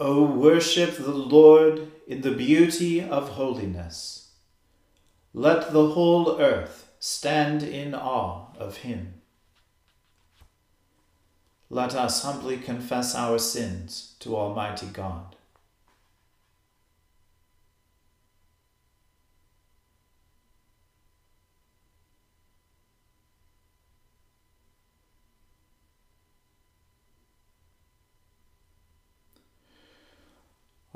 O worship the Lord in the beauty of holiness. Let the whole earth stand in awe of him. Let us humbly confess our sins to Almighty God.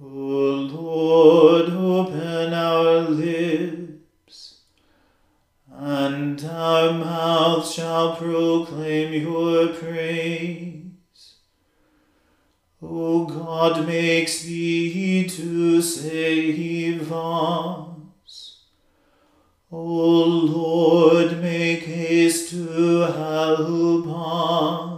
O Lord, open our lips, and our mouth shall proclaim your praise. O God, makes thee to save us. O Lord, make haste to help us.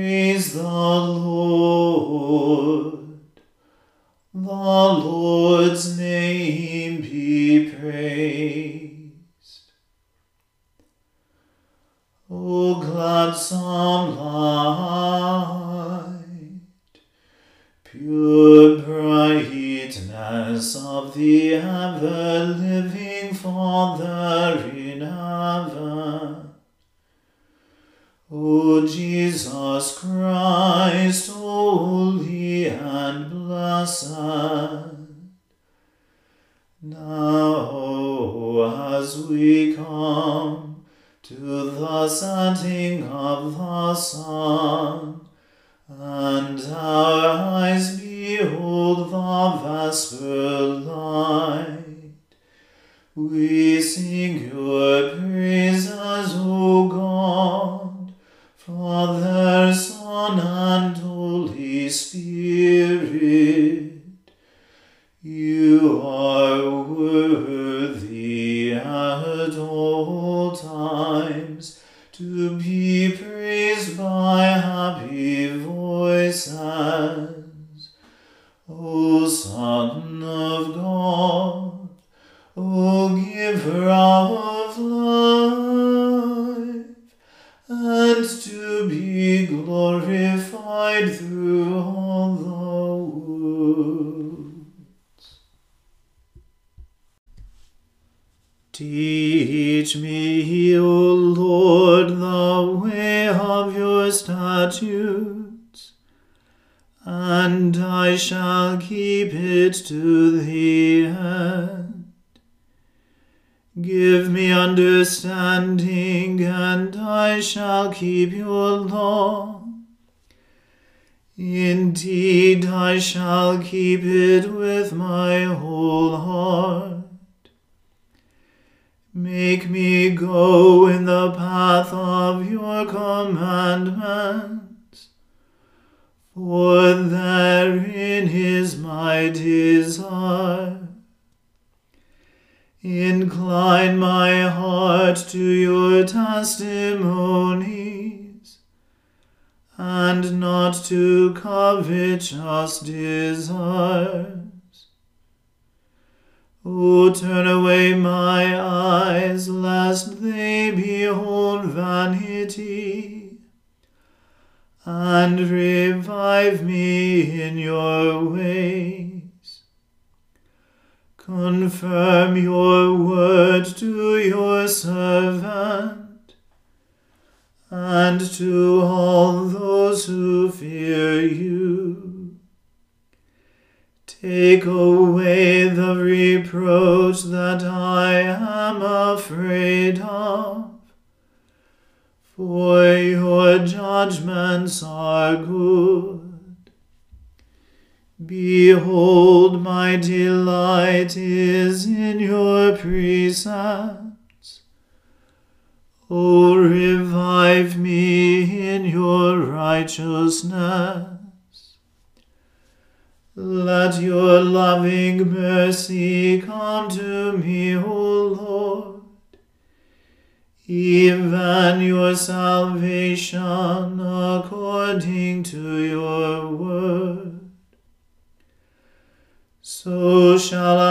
Praise the Lord. The Lord's name be praised. O gladsome light, pure brightness of the ever-living Father whole heart. Make me go in the path of your commandments, for therein is my desire. Incline my heart to your testimonies, and not to covetous desires. O turn away my eyes, lest they behold vanity, and revive me in your ways. Confirm your word to your servant, and to all those who fear you. Take away the reproach that I am afraid of, for your judgments are good. Behold, my delight is in your precepts. O revive me in your righteousness. Let your loving mercy come to me, O Lord, even your salvation according to your word. So shall I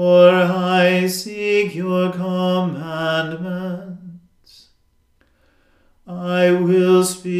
for I seek your commandments. I will speak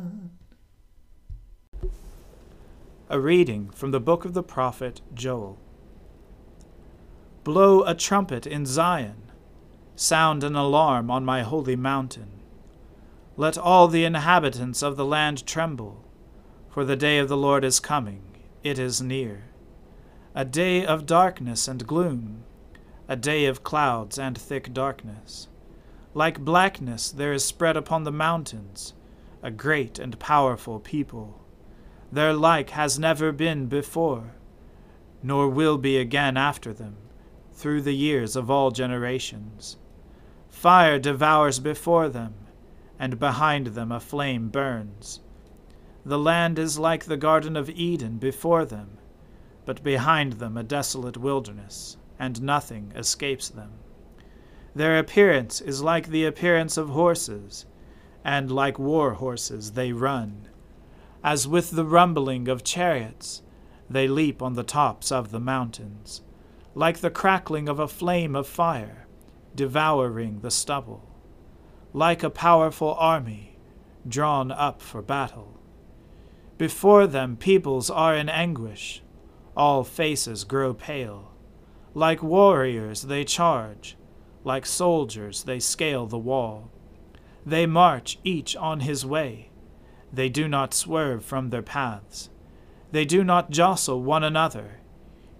A reading from the book of the prophet Joel. Blow a trumpet in Zion, sound an alarm on my holy mountain. Let all the inhabitants of the land tremble, for the day of the Lord is coming, it is near. A day of darkness and gloom, a day of clouds and thick darkness. Like blackness there is spread upon the mountains a great and powerful people their like has never been before, nor will be again after them, through the years of all generations. Fire devours before them, and behind them a flame burns. The land is like the Garden of Eden before them, but behind them a desolate wilderness, and nothing escapes them. Their appearance is like the appearance of horses, and like war horses they run as with the rumbling of chariots, they leap on the tops of the mountains, like the crackling of a flame of fire, devouring the stubble, like a powerful army drawn up for battle. Before them, peoples are in anguish, all faces grow pale. Like warriors, they charge, like soldiers, they scale the wall. They march each on his way they do not swerve from their paths. They do not jostle one another.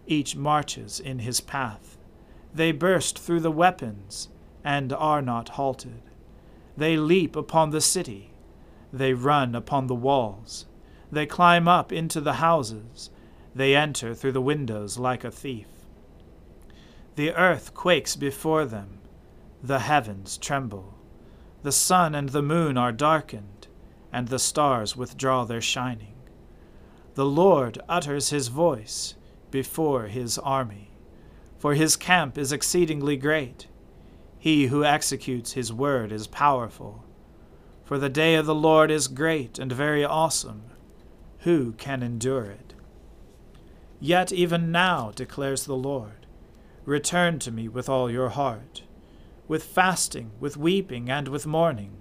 Each marches in his path. They burst through the weapons and are not halted. They leap upon the city. They run upon the walls. They climb up into the houses. They enter through the windows like a thief. The earth quakes before them. The heavens tremble. The sun and the moon are darkened and the stars withdraw their shining. The Lord utters his voice before his army, for his camp is exceedingly great. He who executes his word is powerful. For the day of the Lord is great and very awesome. Who can endure it? Yet even now, declares the Lord, return to me with all your heart, with fasting, with weeping, and with mourning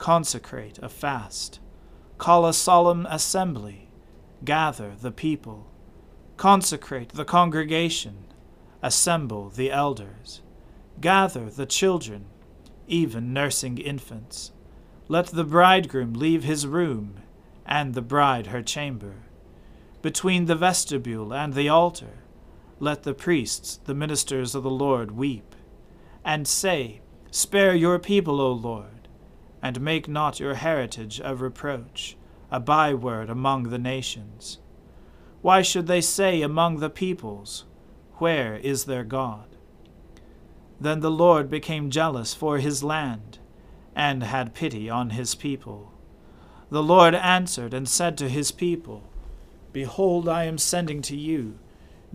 consecrate a fast, call a solemn assembly, gather the people, consecrate the congregation, assemble the elders, gather the children, even nursing infants. Let the bridegroom leave his room, and the bride her chamber. Between the vestibule and the altar, let the priests, the ministers of the Lord, weep, and say, Spare your people, O Lord and make not your heritage a reproach, a byword among the nations. Why should they say among the peoples, Where is their God? Then the Lord became jealous for his land, and had pity on his people. The Lord answered and said to his people, Behold, I am sending to you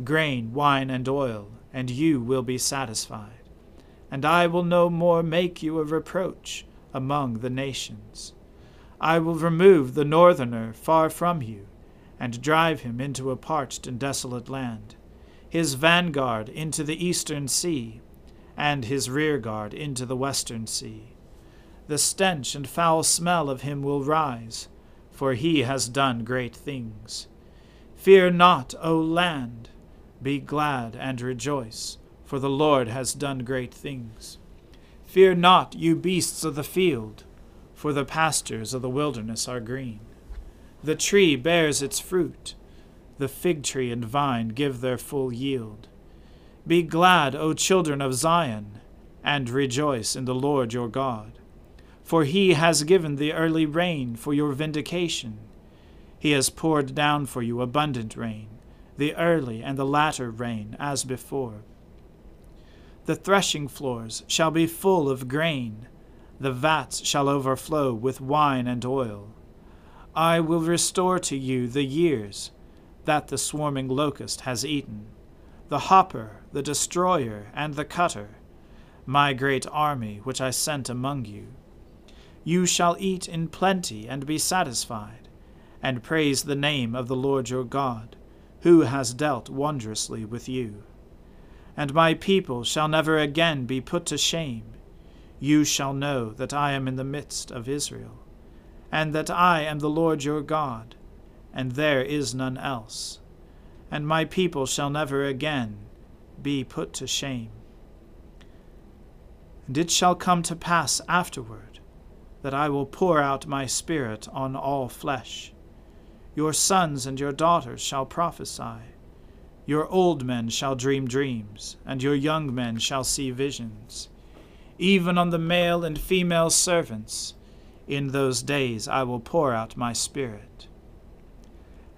grain, wine, and oil, and you will be satisfied. And I will no more make you a reproach among the nations. I will remove the northerner far from you, and drive him into a parched and desolate land, his vanguard into the eastern sea, and his rearguard into the western sea. The stench and foul smell of him will rise, for he has done great things. Fear not, O land, be glad and rejoice, for the Lord has done great things. Fear not, you beasts of the field, for the pastures of the wilderness are green. The tree bears its fruit, the fig tree and vine give their full yield. Be glad, O children of Zion, and rejoice in the Lord your God. For he has given the early rain for your vindication. He has poured down for you abundant rain, the early and the latter rain, as before. The threshing floors shall be full of grain, the vats shall overflow with wine and oil. I will restore to you the years that the swarming locust has eaten, the hopper, the destroyer, and the cutter, my great army which I sent among you. You shall eat in plenty and be satisfied, and praise the name of the Lord your God, who has dealt wondrously with you and my people shall never again be put to shame. You shall know that I am in the midst of Israel, and that I am the Lord your God, and there is none else. And my people shall never again be put to shame. And it shall come to pass afterward that I will pour out my Spirit on all flesh. Your sons and your daughters shall prophesy your old men shall dream dreams, and your young men shall see visions. Even on the male and female servants, in those days I will pour out my Spirit.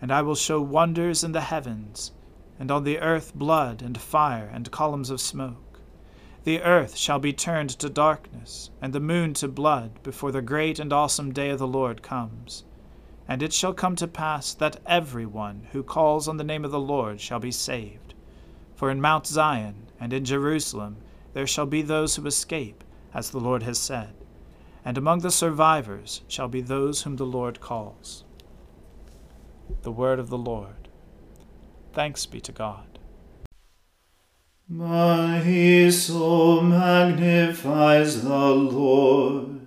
And I will show wonders in the heavens, and on the earth blood and fire and columns of smoke. The earth shall be turned to darkness, and the moon to blood, before the great and awesome day of the Lord comes. And it shall come to pass that every one who calls on the name of the Lord shall be saved. For in Mount Zion and in Jerusalem there shall be those who escape, as the Lord has said, and among the survivors shall be those whom the Lord calls. The word of the Lord. Thanks be to God. My soul magnifies the Lord,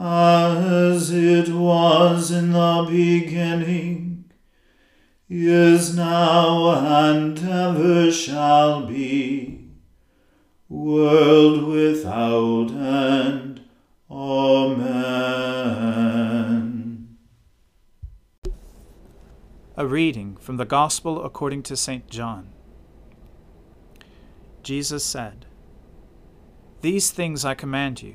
as it was in the beginning is now and ever shall be, world without end. Amen. A reading from the Gospel according to St. John. Jesus said, These things I command you,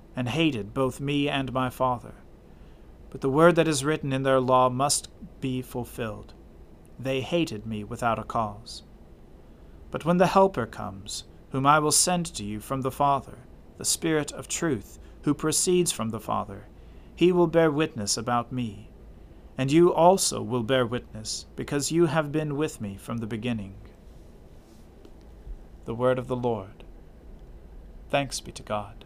and hated both me and my Father. But the word that is written in their law must be fulfilled. They hated me without a cause. But when the Helper comes, whom I will send to you from the Father, the Spirit of truth, who proceeds from the Father, he will bear witness about me. And you also will bear witness, because you have been with me from the beginning. The Word of the Lord. Thanks be to God.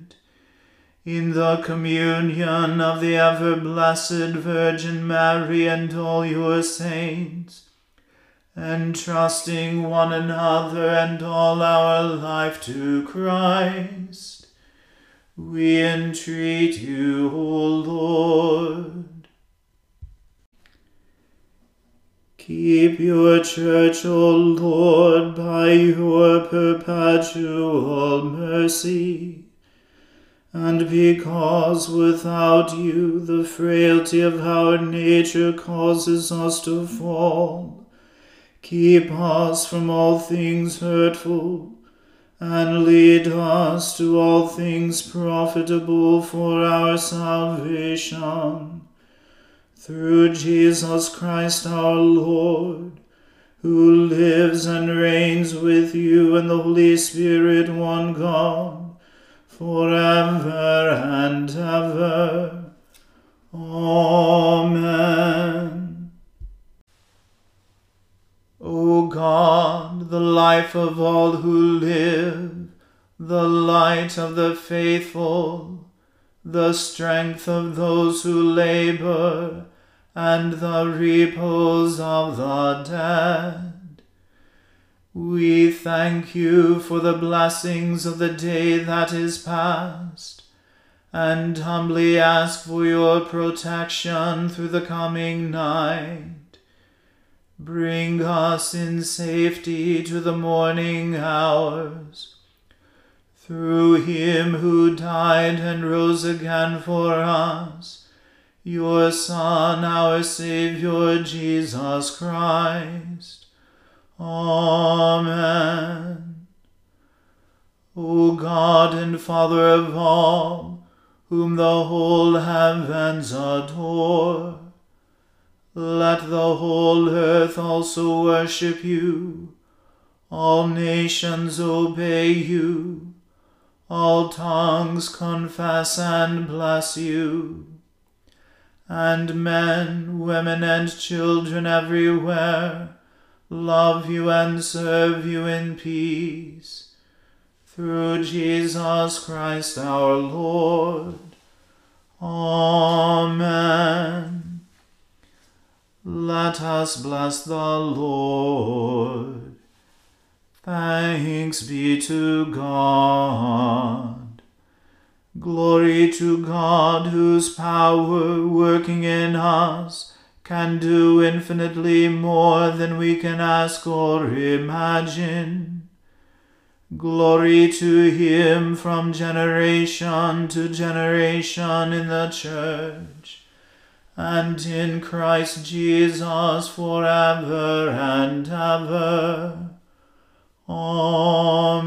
in the communion of the ever blessed Virgin Mary and all your saints, entrusting one another and all our life to Christ, we entreat you, O Lord. Keep your church, O Lord, by your perpetual mercy and because without you the frailty of our nature causes us to fall, keep us from all things hurtful, and lead us to all things profitable for our salvation. Through Jesus Christ our Lord, who lives and reigns with you and the Holy Spirit, one God forever and ever. Amen. O God, the life of all who live, the light of the faithful, the strength of those who labor, and the repose of the dead. We thank you for the blessings of the day that is past, and humbly ask for your protection through the coming night. Bring us in safety to the morning hours. Through him who died and rose again for us, your Son, our Saviour, Jesus Christ. Amen. O God and Father of all, whom the whole heavens adore, let the whole earth also worship you. All nations obey you. All tongues confess and bless you. And men, women, and children everywhere love you and serve you in peace. Through Jesus Christ our Lord. Amen. Let us bless the Lord. Thanks be to God. Glory to God, whose power working in us can do infinitely more than we can ask or imagine. Glory to Him from generation to generation in the Church and in Christ Jesus forever and ever. Amen.